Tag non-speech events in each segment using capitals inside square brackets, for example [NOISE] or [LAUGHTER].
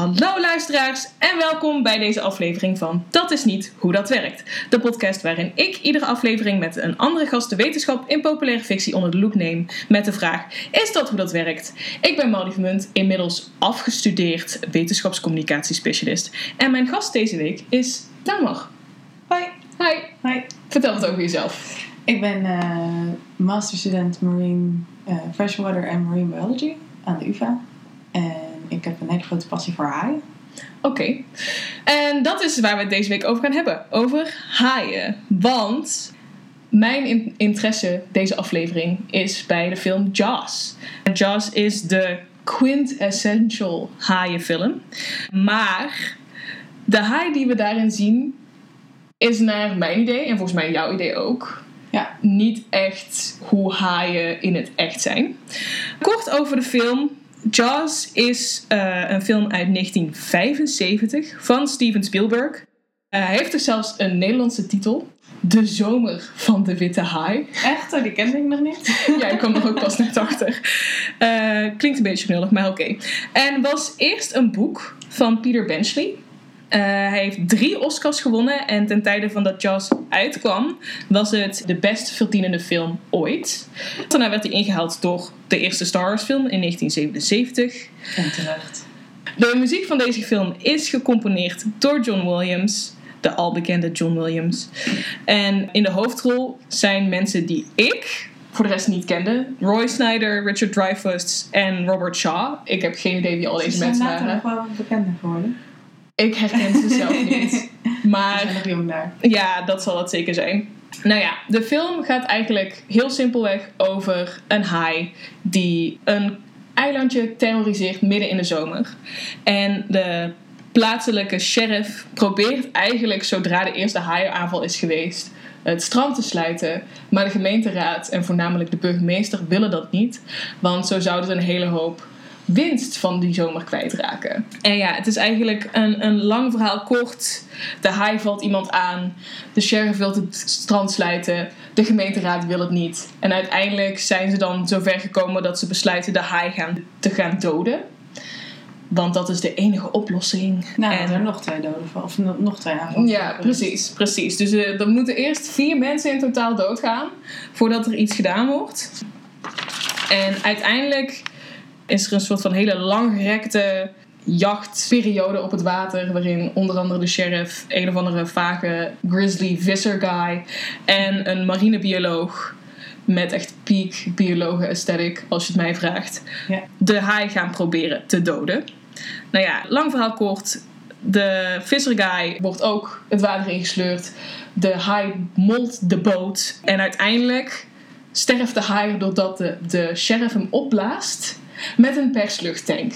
Hallo luisteraars en welkom bij deze aflevering van Dat is niet hoe dat werkt. De podcast waarin ik iedere aflevering met een andere gast de wetenschap in populaire fictie onder de loep neem met de vraag: Is dat hoe dat werkt? Ik ben Maudie Vermunt, inmiddels afgestudeerd wetenschapscommunicatiespecialist. En mijn gast deze week is Tamar. Hoi. Hi. Hi. Vertel het over jezelf. Ik ben uh, masterstudent Marine uh, Freshwater en Marine Biology aan de UvA. En ik heb een hele grote passie voor haaien. Oké. En dat is waar we het deze week over gaan hebben. Over haaien. Want mijn in- interesse deze aflevering is bij de film Jaws. Jaws is de quintessential haaienfilm. Maar de haai die we daarin zien is naar mijn idee en volgens mij jouw idee ook Ja. niet echt hoe haaien in het echt zijn. Kort over de film. Jaws is eh, een film uit 1975 van Steven Spielberg. Eh, hij heeft er zelfs een Nederlandse titel. De Zomer van de Witte Haai. Echt? Oh, die kende ik nog niet. [LAUGHS] Ja, ik kwam er ook pas net achter. Eh, klinkt een beetje knullig, maar oké. En was eerst een boek van Peter Benchley. Eh, hij heeft drie Oscars gewonnen en ten tijde van dat Jaws uitkwam, was het de best verdienende film ooit. Daarna werd hij ingehaald door de eerste Star Wars film in 1977. En terecht. De muziek van deze film is gecomponeerd door John Williams, de albekende John Williams. En in de hoofdrol zijn mensen die ik voor de rest niet kende: Roy Snyder, Richard Dreyfuss en Robert Shaw. Ik heb geen idee wie al Ze deze zijn mensen later waren. nog wel bekender geworden. Ik herken ze zelf [LAUGHS] niet. Maar zijn nog jong daar. ja, dat zal het zeker zijn. Nou ja, de film gaat eigenlijk heel simpelweg over een haai die een eilandje terroriseert midden in de zomer. En de plaatselijke sheriff probeert eigenlijk zodra de eerste haaienaanval is geweest het strand te sluiten. Maar de gemeenteraad en voornamelijk de burgemeester willen dat niet. Want zo zouden ze een hele hoop winst van die zomer kwijtraken. En ja, het is eigenlijk een, een lang verhaal kort. De haai valt iemand aan. De sheriff wil het strand sluiten. De gemeenteraad wil het niet. En uiteindelijk zijn ze dan zover gekomen dat ze besluiten de haai gaan, te gaan doden. Want dat is de enige oplossing. Nou, En- er nog twee doden van. Of no- nog twee aanvallen. ja, precies, precies. Dus eh, er moeten eerst vier mensen in totaal doodgaan voordat er iets gedaan wordt. En uiteindelijk is er een soort van hele langgerekte jachtperiode op het water, waarin onder andere de sheriff, een of andere vage grizzly visser guy en een marinebioloog met echt peak biologen aesthetic, als je het mij vraagt, Ja. de haai gaan proberen te doden. Nou ja, lang verhaal kort. De visserguy wordt ook het water ingesleurd. De haai molt de boot. En uiteindelijk sterft de haai doordat de, de sheriff hem opblaast met een persluchttank.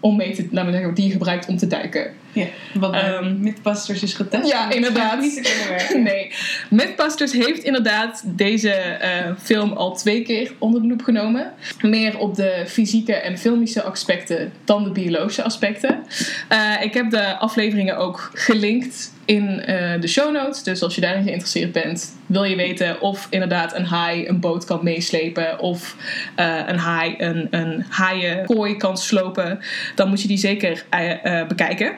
Om mee te, laten we zeggen, die hij gebruikt om te duiken. Ja, wat Mythbusters is getest. ja, inderdaad. Niet. [LAUGHS] Nee. Mythbusters heeft inderdaad deze eh, film al twee keer onder de loep genomen. Meer op de fysieke en filmische aspecten dan de biologische aspecten. Eh, ik heb de afleveringen ook gelinkt in eh, de show notes. Dus als je daarin geïnteresseerd bent, wil je weten of inderdaad een haai een boot kan meeslepen. Of eh, een haai een, een haaienkooi kan slopen. Dan moet je die zeker eh, bekijken.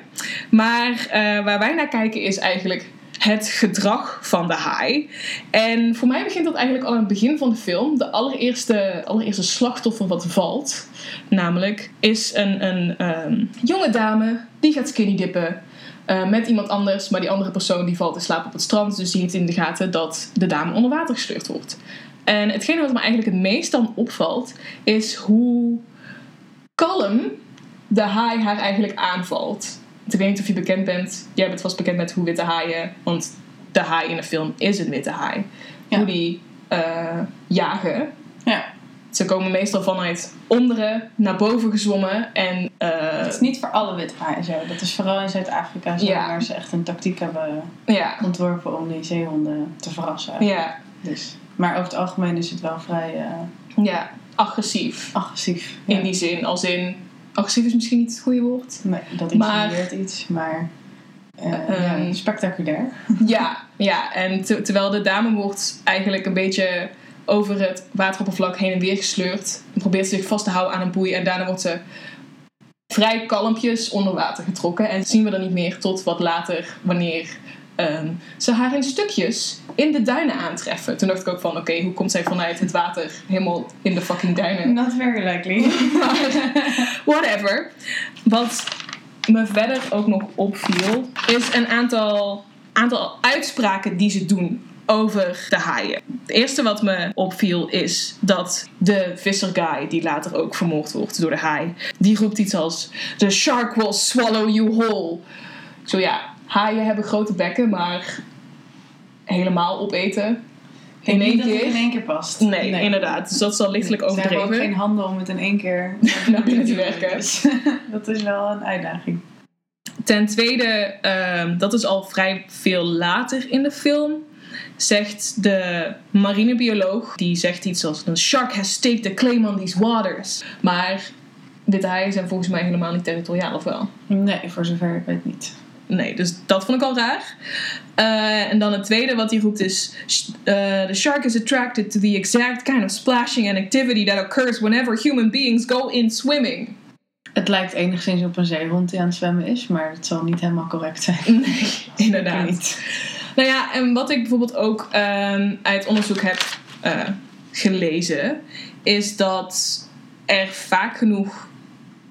Maar waar wij naar kijken is eigenlijk het gedrag van de haai. En voor mij begint dat eigenlijk al aan het begin van de film. De allereerste, allereerste slachtoffer wat valt, namelijk, is een, een ehm, jonge dame die gaat skinny dippen. Eh, met iemand anders, maar die andere persoon die valt in slaap op het strand. Dus die heeft in de gaten dat de dame onder water gesleurd wordt. En hetgene wat me eigenlijk het meest dan opvalt, is hoe kalm de haai haar eigenlijk aanvalt. Ik weet niet of je bekend bent. Jij bent vast bekend met hoe witte haaien. Want de haai in de film is een witte haai. Ja. Hoe die eh, jagen. Ze komen meestal vanuit onderen naar boven gezwommen. En eh, het is niet voor alle witte haaien zo. Dat is vooral in Zuid-Afrika zo, Ja. waar ze echt een tactiek hebben ja, ontworpen om die zeehonden te verrassen. ja, Dus. Maar over het algemeen is het wel vrij eh, ja, agressief. agressief. In die zin, als in... Agressief is misschien niet het goede woord. Nee, dat insinueert iets, maar ja, spectaculair. Ja, ja. en te- terwijl de dame wordt eigenlijk een beetje over het wateroppervlak heen en weer gesleurd. En probeert ze zich vast te houden aan een boei. En daarna wordt ze vrij kalmpjes onder water getrokken. En zien we dan niet meer tot wat later, wanneer ehm, ze haar in stukjes in de duinen aantreffen. Toen dacht ik ook van, oké, hoe komt zij vanuit het water helemaal in de fucking duinen? [LAUGHS] Not very likely. [LAUGHS] Whatever. Wat me verder ook nog opviel, is een aantal, aantal uitspraken die ze doen over de haaien. Het eerste wat me opviel is dat de visserguy, die later ook vermoord wordt door de haai, die roept iets als: The shark will swallow you whole. Zo ja, haaien hebben grote bekken, maar helemaal opeten. In één niet dat het keer. in één keer past. Nee, inderdaad. Dus dat is al lichtelijk Ze hebben ook overdreven. geen handen om het in één keer [LAUGHS] Naar binnen te werken. Dus [LAUGHS] dat is wel een uitdaging. Ten tweede, ehm, dat is al vrij veel later in de film, zegt de marinebioloog, die zegt iets als: The shark has staked a claim on these waters. Maar witte haaien zijn volgens mij helemaal niet territoriaal, of wel? Nee, voor zover ik weet niet. Nee, dus dat vond ik al raar. Eh, en dan het tweede wat hij roept is: eh, The shark is attracted to the exact kind of splashing and activity that occurs whenever human beings go in swimming. Het lijkt enigszins op een zeehond die aan het zwemmen is, maar het zal niet helemaal correct zijn. Nee, [LAUGHS] inderdaad. Nou ja, en wat ik bijvoorbeeld ook ehm, uit onderzoek heb eh, gelezen, is dat er vaak genoeg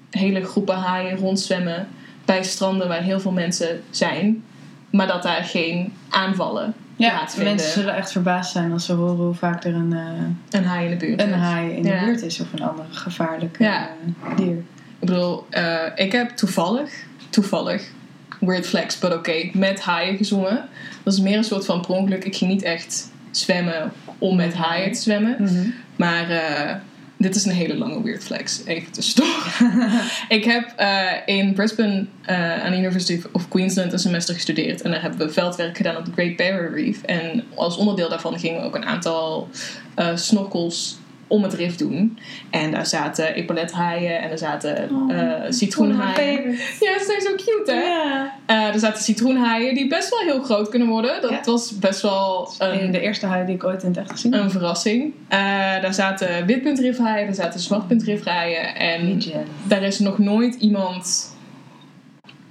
hele groepen haaien rondzwemmen bij stranden waar heel veel mensen zijn, maar dat daar geen aanvallen Ja, plaatsvinden. mensen zullen echt verbaasd zijn als ze horen hoe vaak er een, eh, Een haai in de buurt. een is. haai in de buurt is of een ander gevaarlijk Ja. eh, dier. Ik bedoel, ik heb toevallig, toevallig, weird flex, but oké, met haaien gezongen. Dat is meer een soort van per ongeluk. Ik ging niet echt zwemmen om met haaien te zwemmen. Maar eh, dit is een hele lange weird flex. Even tussendoor. [LAUGHS] ik heb eh, in Brisbane eh, aan de University of Queensland een semester gestudeerd. En daar hebben we veldwerk gedaan op de Great Barrier Reef. En als onderdeel daarvan gingen we ook een aantal snorkels om het rif doen. En daar zaten epauletthaaien en er zaten eh citroenhaaien. Ja, ze zijn zo cute hè? Eh, er zaten citroenhaaien die best wel heel groot kunnen worden. Dat was best wel In een de eerste haai die ik ooit in het echt gezien een verrassing. Eh, daar zaten witpuntrifhaaien, daar zaten zwartpuntrifhaaien. En daar is nog nooit iemand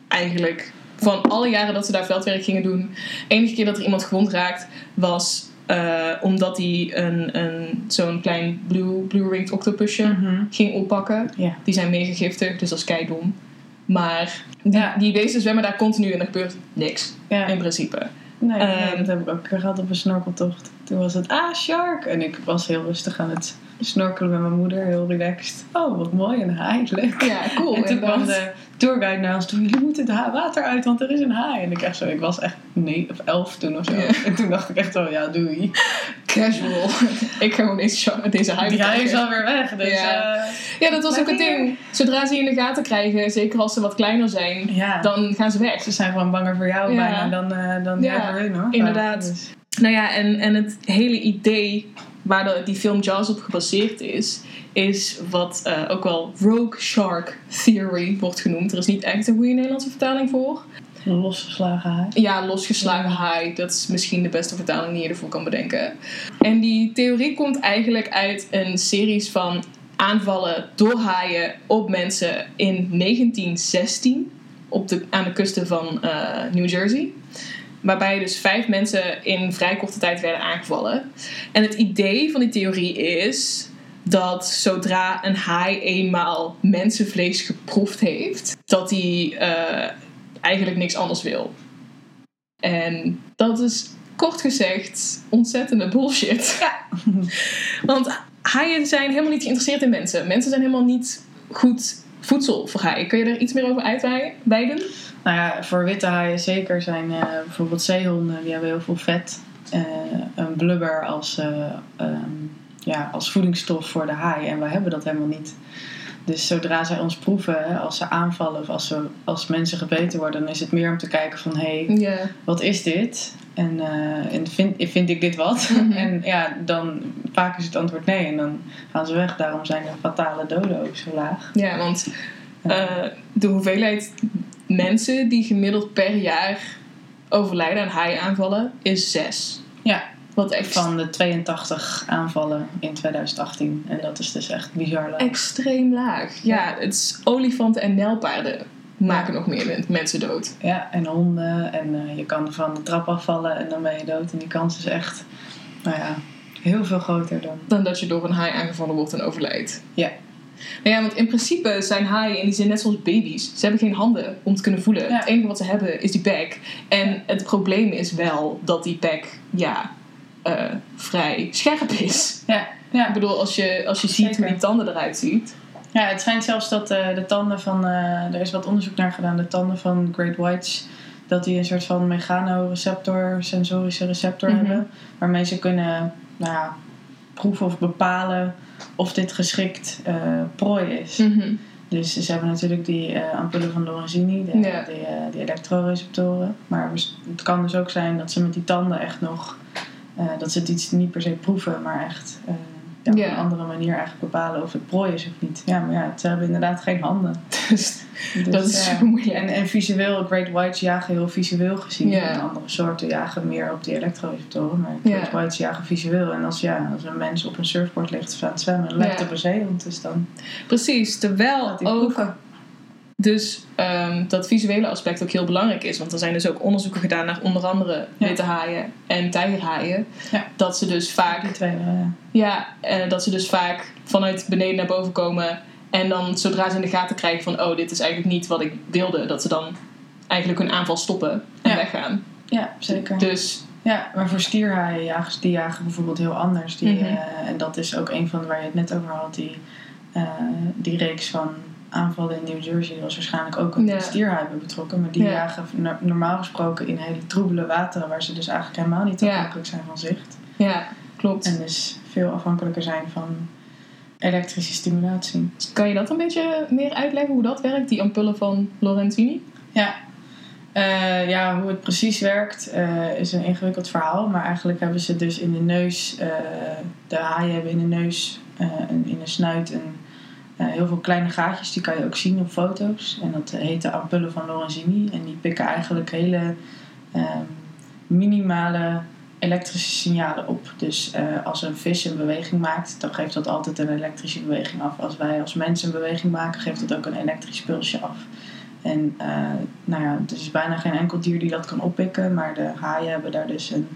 eigenlijk van alle jaren dat ze daar veldwerk gingen doen. enige keer dat er iemand gewond raakt was eh, omdat hij een, een, zo'n klein blue, blue ringed octopusje Mhm. ging oppakken. Die zijn mega giftig, dus dat is keidom. Maar die, Ja. die beesten zwemmen daar continu en er gebeurt niks. Ja. In principe. Nee, nee, Ehm, dat heb ik ook een keer gehad op een snorkeltocht. Toen was het, ah, shark! En ik was heel rustig aan het snorkelen met mijn moeder, heel relaxed. Oh, wat mooi, een haai, leuk. Ja, cool. en toen kwam de tourguide naar ons toe, jullie moeten het water uit, want er is een haai. En ik echt zo, ik was echt nee of elf toen of zo. Ja. En toen dacht ik echt zo, ja, doei. Casual. [LAUGHS] ik ga gewoon deze, shark- deze haai Die haai is alweer weg, dus... Ja. eh, Ja, dat was ook het hier- ding. Zodra ze je in de gaten krijgen, zeker als ze wat kleiner zijn, ja. dan gaan ze weg. Ze zijn gewoon banger voor jou bijna dan, eh dan Ja, jij voor hun, hoor. inderdaad. Dus- Nou ja, en, en het hele idee waar de, die film Jaws op gebaseerd is, is wat eh, ook wel Rogue Shark Theory wordt genoemd. Er is niet echt een goede Nederlandse vertaling voor. losgeslagen haai. Ja, losgeslagen haai. Dat is misschien de beste vertaling die je ervoor kan bedenken. En die theorie komt eigenlijk uit een series van aanvallen door haaien op mensen in 1916 op de, aan de kusten van eh, New Jersey. Waarbij dus vijf mensen in vrij korte tijd werden aangevallen. En het idee van die theorie is dat zodra een haai eenmaal mensenvlees geproefd heeft, dat hij eh, eigenlijk niks anders wil. En dat is kort gezegd ontzettende bullshit. Ja. [LAUGHS] Want haaien zijn helemaal niet geïnteresseerd in mensen. Mensen zijn helemaal niet goed voedsel voor haaien. Kun je er iets meer over uitweiden? Nou ja, voor witte haaien zeker zijn eh, bijvoorbeeld zeehonden, die hebben heel veel vet. eh, een blubber als, eh, ehm, ja, als voedingsstof voor de haai. En wij hebben dat helemaal niet. Dus zodra zij ons proeven, als ze aanvallen of als, ze, als mensen gebeten worden, dan is het meer om te kijken van hé, hey, wat is dit? En, en vind, vind ik dit wat? Mhm. [LAUGHS] en ja, dan vaak is het antwoord nee en dan gaan ze weg. Daarom zijn de fatale doden ook zo laag. Ja, want de hoeveelheid mensen die gemiddeld per jaar overlijden aan haaienaanvallen is zes. Ja. Wat echt van de 82 aanvallen in 2018. En dat is dus echt bizar laag. extreem laag. Ja, het is olifanten en nijlpaarden maken nog meer men- mensen dood. Ja, en honden. En eh, je kan van de trap afvallen en dan ben je dood. En die kans is echt, nou ja, heel veel groter dan... Dan dat je door een haai aangevallen wordt en overlijdt. Ja. Nou ja, want in principe zijn haaien in die zin net zoals baby's. Ze hebben geen handen om te kunnen voelen. Ja. Het enige wat ze hebben is die bek. En het probleem is wel dat die bek, ja, eh, vrij scherp is. Ja, ja. Ik bedoel, als je, als je ziet Zeker. hoe die tanden eruit ziet. Ja, het schijnt zelfs dat eh, de tanden van, eh, er is wat onderzoek naar gedaan, de tanden van Great Whites, dat die een soort van mechanoreceptor, sensorische receptor Mhm. hebben, waarmee ze kunnen nou ja, proeven of bepalen of dit geschikt eh, prooi is. Mhm. Dus ze hebben natuurlijk die eh, ampullen van Lorenzini, de, Ja. die, eh, die elektroreceptoren. Maar het kan dus ook zijn dat ze met die tanden echt nog, dat ze het iets niet per se proeven, maar echt ja, op Ja. een andere manier eigenlijk bepalen of het prooi is of niet. Ja, maar ja, ze hebben inderdaad geen handen. [LAUGHS] Dus Dus, dat is ja. super moeilijk. En, en visueel, Great Whites jagen heel visueel gezien. En andere soorten jagen meer op die elektroreceptoren. Maar Great. Whites jagen visueel. En als, ja, als een mens op een surfboard ligt of aan het zwemmen, lijkt Ja. op een zeehond. Dus dan Precies, terwijl ook dus ehm, dat visuele aspect ook heel belangrijk is. Want er zijn dus ook onderzoeken gedaan naar onder andere Ja. witte haaien en tijgerhaaien. Ja. Dat ze dus vaak Die twee, ja. Ja, eh, dat ze dus vaak vanuit beneden naar boven komen. En dan zodra ze in de gaten krijgen van... oh, dit is eigenlijk niet wat ik wilde... dat ze dan eigenlijk hun aanval stoppen en Ja. weggaan. Ja, zeker. Dus Ja, maar voor stierhaaien jagen ze- die jagen bijvoorbeeld heel anders. Die, Mhm. eh, en dat is ook een van waar je het net over had. Die, eh, die reeks van aanvallen in New Jersey was waarschijnlijk ook een Ja. stierhaai betrokken. Maar die Ja. jagen no- normaal gesproken in hele troebele wateren... waar ze dus eigenlijk helemaal niet Ja. afhankelijk zijn van zicht. ja, klopt. En dus veel afhankelijker zijn van elektrische stimulatie. Kan je dat een beetje meer uitleggen hoe dat werkt? Die ampullen van Lorenzini? Ja. Eh, ja, hoe het precies werkt eh, is een ingewikkeld verhaal. Maar eigenlijk hebben ze dus in de neus, eh, de haaien hebben in de neus en in de snuit een, heel veel kleine gaatjes. Die kan je ook zien op foto's. En dat heet de ampullen van Lorenzini. En die pikken eigenlijk hele ehm, minimale elektrische signalen op. Dus eh, als een vis een beweging maakt, dan geeft dat altijd een elektrische beweging af. Als wij als mensen een beweging maken, geeft dat ook een elektrisch pulsje af. En eh, nou ja, er is bijna geen enkel dier die dat kan oppikken, maar de haaien hebben daar dus een,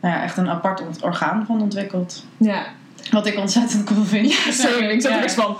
nou ja, echt een apart orgaan van ontwikkeld. Ja, Wat ik ontzettend cool vind. ja sorry. Ik zat er echt van...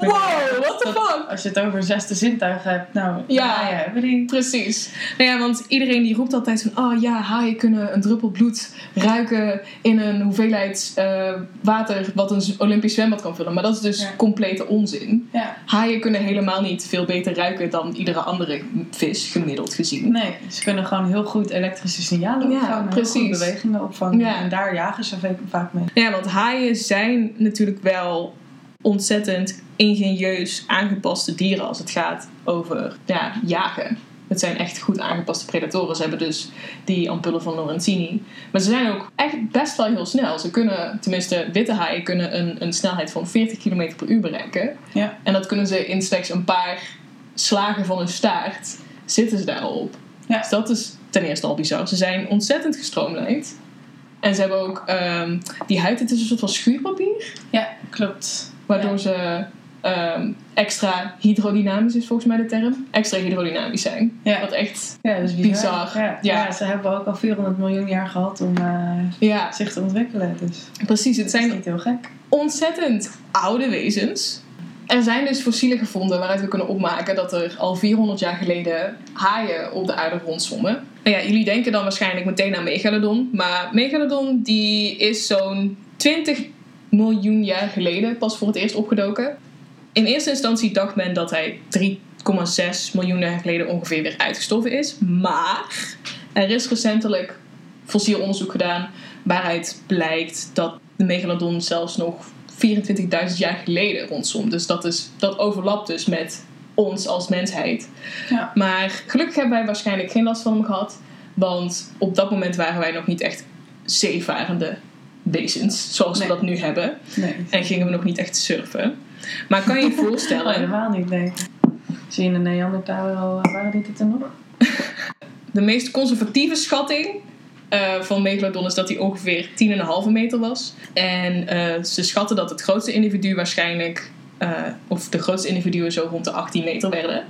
Wow, what the fuck? Als je het over zesde zintuigen hebt, nou, Ja. ja, haaien hebben die. Precies. Nou ja, want iedereen die roept altijd van... Oh ja, haaien kunnen een druppel bloed ruiken in een hoeveelheid eh, water... wat een Olympisch zwembad kan vullen. Maar dat is dus Ja. complete onzin. Ja, Haaien kunnen helemaal niet veel beter ruiken dan iedere andere vis, gemiddeld gezien. nee, ze kunnen gewoon heel goed elektrische signalen Ja, opvangen. heel precies. goed bewegingen opvangen. Ja. En daar jagen ze vaak- vaak mee. Ja, want haaien zijn natuurlijk wel ontzettend ingenieus aangepaste dieren als het gaat over ja, jagen. Het zijn echt goed aangepaste predatoren. Ze hebben dus die ampullen van Lorenzini. Maar ze zijn ook echt best wel heel snel. Ze kunnen, tenminste witte haaien, kunnen een, een snelheid van 40 km per uur bereiken. Ja. En dat kunnen ze in slechts een paar slagen van hun staart zitten ze daar al op. Ja. Dus dat is ten eerste al bizar. Ze zijn ontzettend gestroomlijnd. En ze hebben ook ehm, die huid, het is een soort van schuurpapier. Ja, klopt. Waardoor Ja. ze ehm, extra hydrodynamisch is volgens mij de term. Extra hydrodynamisch zijn. Ja. Wat echt, Ja, dat is Bizar. bizar. Ja. Ze hebben ook al 400 miljoen jaar gehad om eh, ja, zich te ontwikkelen. Dus precies. Het zijn niet heel gek. ontzettend oude wezens. Er zijn dus fossielen gevonden waaruit we kunnen opmaken dat er al 400 jaar geleden haaien op de aarde rondzwommen. Nou ja, jullie denken dan waarschijnlijk meteen aan Megalodon. Maar Megalodon die is zo'n 20 miljoen jaar geleden pas voor het eerst opgedoken. In eerste instantie dacht men dat hij 3,6 miljoen jaar geleden ongeveer weer uitgestorven is. Maar er is recentelijk fossiel onderzoek gedaan waaruit blijkt dat de megalodon zelfs nog 24.000 jaar geleden rondzom. Dus dat, is, dat overlapt dus met ons als mensheid. Ja. Maar gelukkig hebben wij waarschijnlijk geen last van hem gehad. Want op dat moment waren wij nog niet echt zeevarende zoals Nee. we dat nu hebben. Nee. En gingen we nog niet echt surfen. Maar kan je je Oh, [LAUGHS] voorstellen, helemaal niet, nee. Zie je in de Neandertaler al, waren die het er nog? [LAUGHS] de meest conservatieve schatting eh, van Megalodon is dat hij ongeveer 10,5 meter was. En eh, ze schatten dat het grootste individu waarschijnlijk, eh, of de grootste individuen zo rond de 18 meter werden.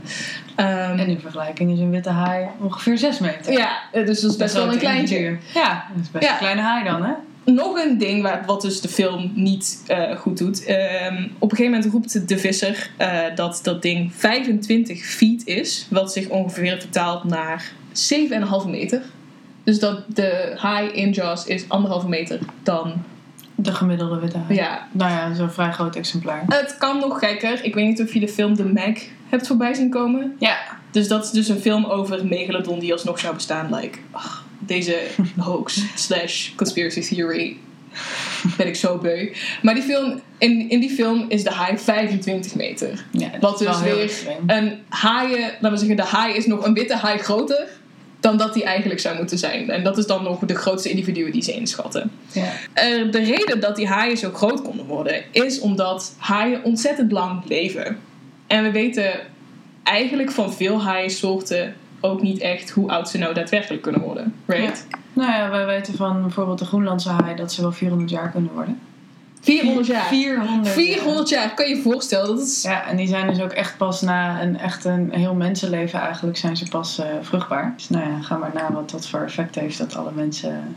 Ehm, En in vergelijking is een witte haai ongeveer 6 meter. ja, eh, dus dat is best wel een kleintje. individu. Ja, dat is best Ja. een kleine haai dan, hè? Nog een ding waar, wat dus de film niet eh, goed doet. Ehm, op een gegeven moment roept de visser eh, dat dat ding 25 feet is. Wat zich ongeveer vertaalt naar 7,5 meter. Dus dat de high in Jaws is anderhalve meter dan... De gemiddelde witte haai. Ja, Nou ja, zo'n vrij groot exemplaar. het kan nog gekker. Ik weet niet of je de film The Meg hebt voorbij zien komen. Ja, Dus dat is dus een film over megalodon die alsnog zou bestaan. Like, ach, deze hoax slash conspiracy theory ben ik zo beu. Maar die film, in, in die film is de haai 25 meter. ja Wat dus weer een haaien, laten we zeggen, de haai is nog een witte haai groter dan dat die eigenlijk zou moeten zijn. En dat is dan nog de grootste individuen die ze inschatten. Ja. Eh, de reden dat die haaien zo groot konden worden, is omdat haaien ontzettend lang leven. En we weten eigenlijk van veel haaiensoorten ook niet echt hoe oud ze nou daadwerkelijk kunnen worden. Right? Nou ja, wij weten van bijvoorbeeld de Groenlandse haai dat ze wel 400 jaar kunnen worden. 400 jaar. 400 jaar. 400 jaar, kan je je voorstellen? Dat is... Ja, en die zijn dus ook echt pas na een echt een heel mensenleven eigenlijk zijn ze pas eh, vruchtbaar. Dus nou ja, ga maar na wat dat voor effect heeft dat alle mensen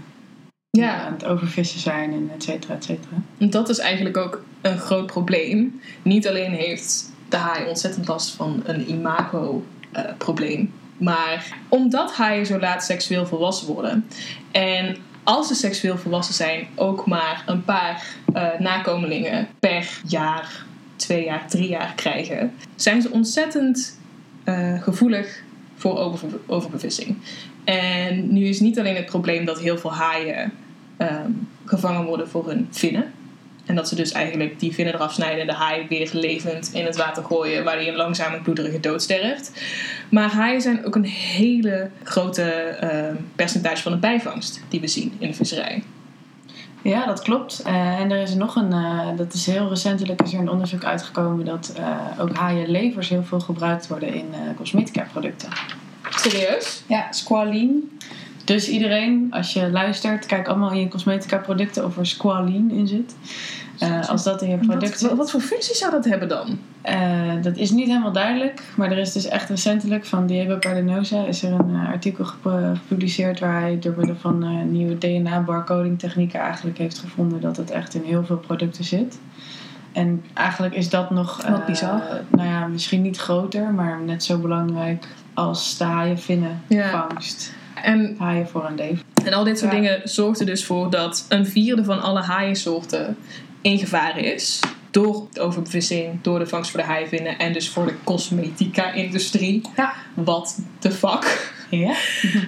Ja. aan het overvissen zijn en et cetera, et cetera. Dat is eigenlijk ook een groot probleem. Niet alleen heeft de haai ontzettend last van een imago-probleem. Maar omdat haaien zo laat seksueel volwassen worden. En als ze seksueel volwassen zijn, ook maar een paar eh, nakomelingen per jaar, twee jaar, drie jaar krijgen. Zijn ze ontzettend eh, gevoelig voor over, overbevissing. En nu is niet alleen het probleem dat heel veel haaien ehm, gevangen worden voor hun vinnen. En dat ze dus eigenlijk die vinnen eraf snijden en de haai weer levend in het water gooien, waar hij een langzame bloederige dood sterft. Maar haaien zijn ook een hele grote ehm, percentage van de bijvangst die we zien in de visserij. Ja, dat klopt. Eh, en er is nog een, eh, dat is heel recentelijk is er een onderzoek uitgekomen dat eh, ook haaienlevers heel veel gebruikt worden in eh, cosmetica producten. Serieus? Ja, squalene. Dus iedereen, als je luistert, kijk allemaal in je cosmetica producten of er squalene in zit. Eh, als dat in je product Wat, zit. wat, voor functie zou dat hebben dan? Eh, dat is niet helemaal duidelijk, maar er is dus echt recentelijk van Diego Pardenosa is er een eh, artikel gep- gepubliceerd waar hij door middel van nieuwe DNA-barcoding technieken eigenlijk heeft gevonden dat het echt in heel veel producten zit. En eigenlijk is dat nog, Wat bizar. nou ja, misschien niet groter, maar net zo belangrijk als de haaienvinnen Ja. En, Haaien voor een leven. en al dit soort Ja. dingen zorgt er dus voor dat een vierde van alle haaiensoorten in gevaar is. Door de overbevissing, door de vangst voor de haaienvinnen en dus voor de cosmetica-industrie. Ja. What the fuck? Ja?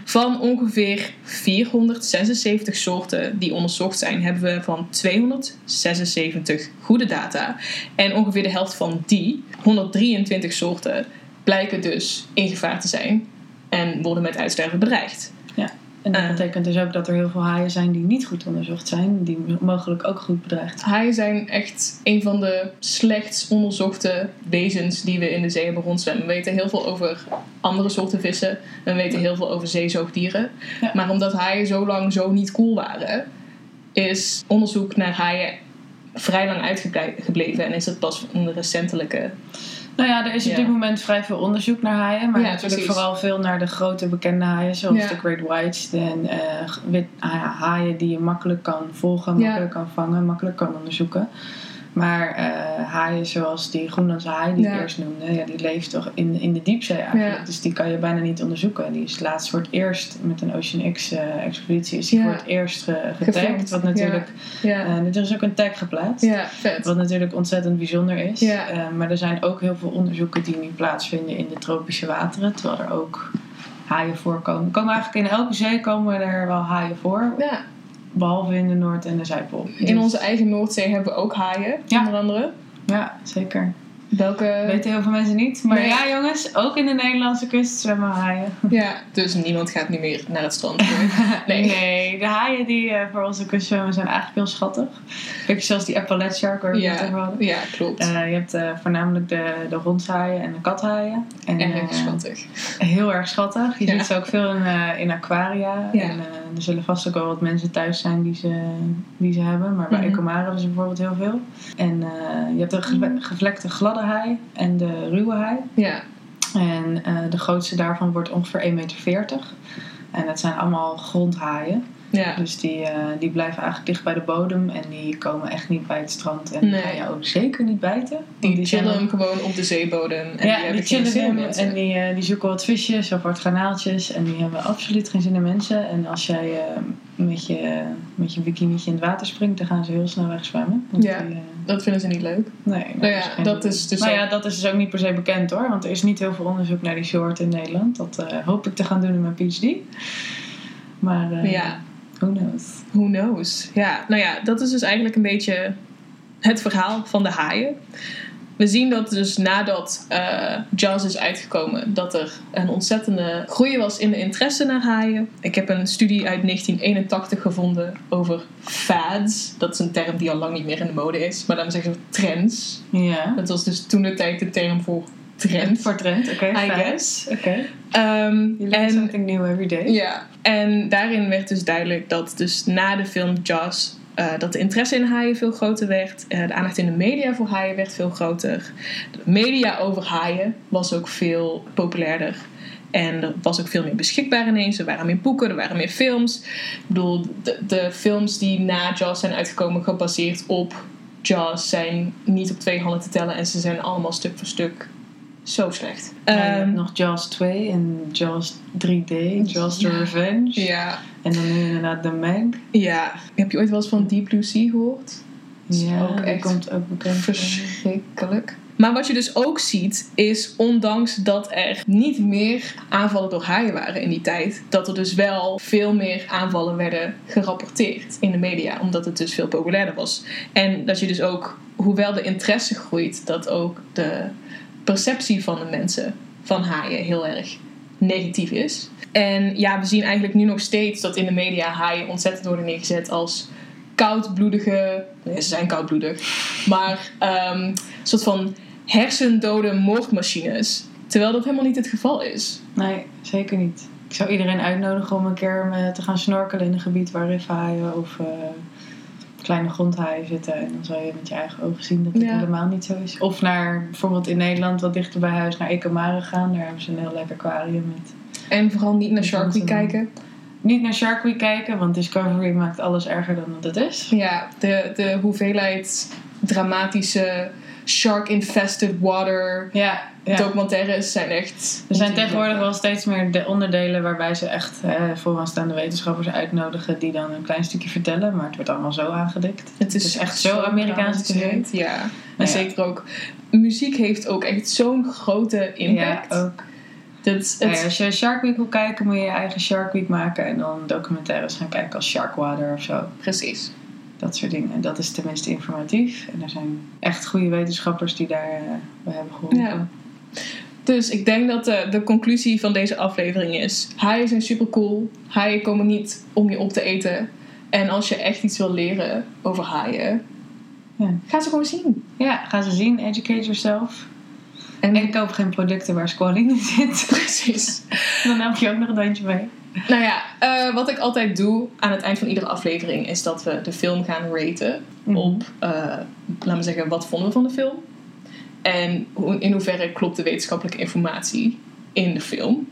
Van ongeveer 476 soorten die onderzocht zijn, hebben we van 276 goede data. En ongeveer de helft van die, 123 soorten, blijken dus in gevaar te zijn en worden met uitsterven bedreigd. En dat Eh. betekent dus ook dat er heel veel haaien zijn die niet goed onderzocht zijn, die mogelijk ook goed bedreigd zijn. Haaien zijn echt een van de slechtst onderzochte wezens die we in de zee hebben rondzwemmen. We weten heel veel over andere soorten vissen. en We weten heel veel over zeezoogdieren. Ja. Maar omdat haaien zo lang zo niet cool waren, is onderzoek naar haaien vrij lang uitgebleven. En is het pas een recentelijke... Nou ja, er is op dit moment vrij veel onderzoek naar haaien. Maar natuurlijk precies. vooral veel naar de grote bekende haaien. Zoals de Great Whites. En eh, wit, haaien die je makkelijk kan volgen, makkelijk kan vangen, makkelijk kan onderzoeken. Maar eh, haaien zoals die Groenlandse haai die Ja. ik eerst noemde. Ja, die leeft toch in, in de diepzee eigenlijk. Ja. Dus die kan je bijna niet onderzoeken. Die is laatst voor het eerst met een Ocean X eh, expeditie is die voor het eerst getagd. Wat natuurlijk, Ja, eh, er is ook een tag geplaatst. ja vet. Wat natuurlijk ontzettend bijzonder is. Ja. Maar er zijn ook heel veel onderzoeken die nu plaatsvinden in de tropische wateren. Terwijl er ook haaien voorkomen. Komen eigenlijk in elke zee komen er wel haaien voor. Ja, Behalve in de Noord- en de Zuidpool. in Dus- onze eigen Noordzee hebben we ook haaien, Ja. onder andere. Ja, zeker. Welke... weten heel veel mensen niet. Maar Nee. ja jongens, ook in de Nederlandse kust zwemmen haaien. [LAUGHS] Ja, dus niemand gaat nu meer naar het strand. [LAUGHS] Nee. Nee, de haaien die eh, voor onze kust zwemmen zijn eigenlijk heel schattig. Kijk, zoals die Appalachia shark waar we het Ja, over hadden. ja klopt. Eh, je hebt eh, voornamelijk de, de rondshaaien en de kathaaien. En, Erg schattig. Heel erg schattig. Je Ja. ziet ze ook veel in, in aquaria. Ja. En, er zullen vast ook wel wat mensen thuis zijn die ze, die ze hebben. Maar bij Mhm. Ecomare hebben ze bijvoorbeeld heel veel. En je hebt de Mhm. Gladde haai en de ruwe haai. Ja. En eh, de grootste daarvan wordt ongeveer 1,40 meter. En dat zijn allemaal grondhaaien. Ja. Dus die, eh, die blijven eigenlijk dicht bij de bodem. En die komen echt niet bij het strand. En die gaan je ook zeker niet bijten. Die zijn chillen dan- gewoon op de zeebodem. En ja, die die, chillen hem en die, eh, die zoeken wat visjes of wat garnaaltjes. En die hebben absoluut geen zin in mensen. En als jij met, je, met je bikinietje in het water springt, dan gaan ze heel snel wegzwemmen. Want Ja. die, Dat vinden ze niet leuk. nee, Nou ja, geen- dat is dus nou ook- ja, dat is dus ook niet per se bekend hoor. Want er is niet heel veel onderzoek naar die soort in Nederland. Dat eh, hoop ik te gaan doen in mijn PhD. Maar eh, Ja. who knows. Who knows? Ja, nou ja, dat is dus eigenlijk een beetje het verhaal van de haaien. We zien dat dus nadat eh Jaws is uitgekomen, dat er een ontzettende groei was in de interesse naar haaien. Ik heb een studie uit 1981 gevonden over fads. Dat is een term die al lang niet meer in de mode is, maar dan zeggen we trends. Ja. Dat was dus toen de tijd de term voor trend. Voor trend, oké. I guess. Oké. Ehm, You learn en something new every day. ja, en daarin werd dus duidelijk dat dus na de film Jaws... eh, dat de interesse in haaien veel groter werd. Eh, de aandacht in de media voor haaien werd veel groter. De media over haaien was ook veel populairder. En er was ook veel meer beschikbaar ineens. Er waren meer boeken, er waren meer films. Ik bedoel, de, de films die na Jaws zijn uitgekomen gebaseerd op Jaws zijn niet op twee handen te tellen. En ze zijn allemaal stuk voor stuk zo slecht. Ja, je hebt Ehm, nog Jaws 2 en Jaws 3D, Jaws The. Revenge. ja, En dan nu inderdaad The Meg. Ja, heb je ooit wel eens van Deep Blue Sea gehoord? is Ja, ook echt komt ook bekend. Verschrikkelijk. Maar wat je dus ook ziet, is ondanks dat er niet meer aanvallen door haaien waren in die tijd, dat er dus wel veel meer aanvallen werden gerapporteerd in de media, omdat het dus veel populairder was. En dat je dus ook, hoewel de interesse groeit, dat ook de perceptie van de mensen van haaien heel erg negatief is. En ja, we zien eigenlijk nu nog steeds dat in de media haaien ontzettend worden neergezet als koudbloedige. Nee, ze zijn koudbloedig. Maar ehm, een soort van hersendode moordmachines. Terwijl dat helemaal niet het geval is. Nee, zeker niet. Ik zou iedereen uitnodigen om een keer eh, te gaan snorkelen in een gebied waar rifhaaien of eh, kleine grondhaaien zitten. En dan zal je met je eigen ogen zien dat het Ja. helemaal niet zo is. Of naar bijvoorbeeld in Nederland, wat dichter bij huis, naar Ecomare gaan. Daar hebben ze een heel lekker aquarium met En vooral niet naar Shark Week kijken. Niet naar Shark Week kijken, want Discovery maakt alles erger dan het is. Ja, de, de hoeveelheid dramatische shark-infested water Ja, ja. documentaires zijn echt... Er zijn tegenwoordig wel steeds meer de onderdelen waarbij ze echt eh, vooraanstaande wetenschappers uitnodigen die dan een klein stukje vertellen, maar het wordt allemaal zo aangedikt. Het is, Het is echt zo Amerikaanse tv. Ja, en Ja. zeker ook... Muziek heeft ook echt zo'n grote impact. Ja, ook. Dat, Nou het, ja, als je Shark Week wil kijken, moet je je eigen Shark Week maken en dan documentaires gaan kijken als Sharkwater of zo. Precies. Dat soort dingen. Dat is tenminste informatief. En er zijn echt goede wetenschappers die daar eh, bij hebben geholpen. Ja. Dus ik denk dat de, de conclusie van deze aflevering is: haaien zijn super cool. Haaien komen niet om je op te eten. En als je echt iets wil leren over haaien, Ja. ga ze gewoon zien. Ja, ga ze zien. Educate yourself. En, En koop geen producten waar squalene in zit. [LAUGHS] precies. Dan help je ook nog een handje mee. Nou ja, eh, wat ik altijd doe aan het eind van iedere aflevering is dat we de film gaan raten Mhm. op, eh, laten we zeggen, wat vonden we van de film? En in hoeverre klopt de wetenschappelijke informatie in de film?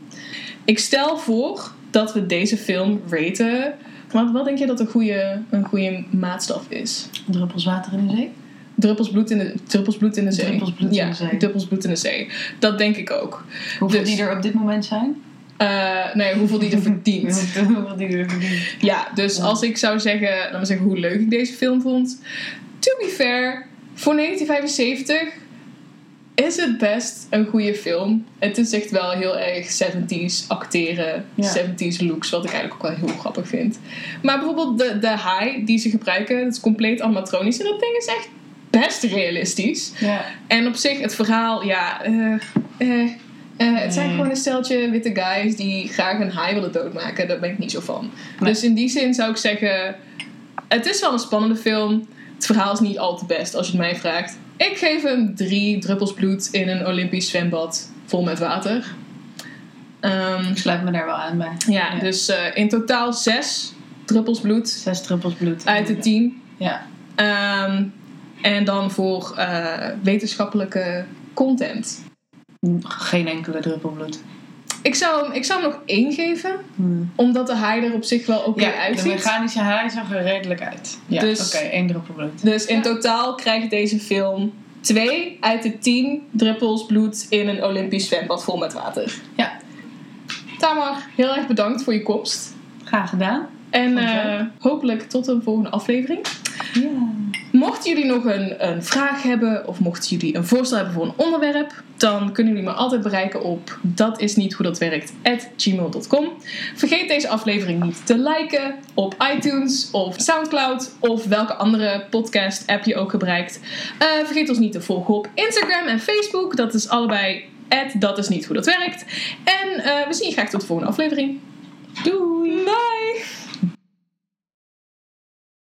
Ik stel voor dat we deze film raten. Wat, wat denk je dat een goede, een goede maatstaf is? Druppels water in de zee? Druppels bloed in de, druppels bloed in de zee. Druppels bloed in ja, de zee. druppels bloed in de zee. Dat denk ik ook. Hoeveel Dus- die er op dit moment zijn? Eh, nee, hoeveel die er [LAUGHS] verdient. Hoeveel die er verdient. Ja, dus Ja. als ik zou zeggen, laten we zeggen hoe leuk ik deze film vond. To be fair, voor 1975 is het best een goede film. Het is echt wel heel erg 70s acteren, Ja. 70s looks, wat ik eigenlijk ook wel heel grappig vind. Maar bijvoorbeeld de, de high die ze gebruiken, dat is compleet animatronisch en dat ding is echt best realistisch. Ja. En op zich, het verhaal, ja. eh, eh, eh, het zijn Nee. gewoon een steltje witte guys die graag een haai willen doodmaken. Daar ben ik niet zo van. Nee. Dus in die zin zou ik zeggen: het is wel een spannende film. Het verhaal is niet al te best als je het mij vraagt. Ik geef hem drie druppels bloed in een Olympisch zwembad vol met water. Ehm, Ik sluit me daar wel aan bij. ja, Ja. dus in totaal zes druppels bloed Zes druppels bloed. uit de tien. Ja. Ehm, en dan voor eh, wetenschappelijke content. Geen enkele druppel bloed. Ik zou, hem- ik zou hem nog één geven, Hmm. omdat de haai er op zich wel oké Ja, de uitziet. mechanische haai zag er redelijk uit. Ja, Dus- oké, één druppel bloed. Dus in Ja. totaal krijgt deze film twee uit de tien druppels bloed in een Olympisch zwembad vol met water. Ja. Tamar, heel erg bedankt voor je komst. Graag gedaan. En eh, hopelijk tot een volgende aflevering. Ja. Mochten jullie nog een, een vraag hebben of mochten jullie een voorstel hebben voor een onderwerp, dan kunnen jullie me altijd bereiken op dat is niet hoe dat werkt gmail.com. Vergeet deze aflevering niet te liken op iTunes of Soundcloud of welke andere podcast app je ook gebruikt. Eh, vergeet ons niet te volgen op Instagram en Facebook. Dat is allebei dat is niet hoe dat werkt. En eh, we zien je graag tot de volgende aflevering. Doei! Bye!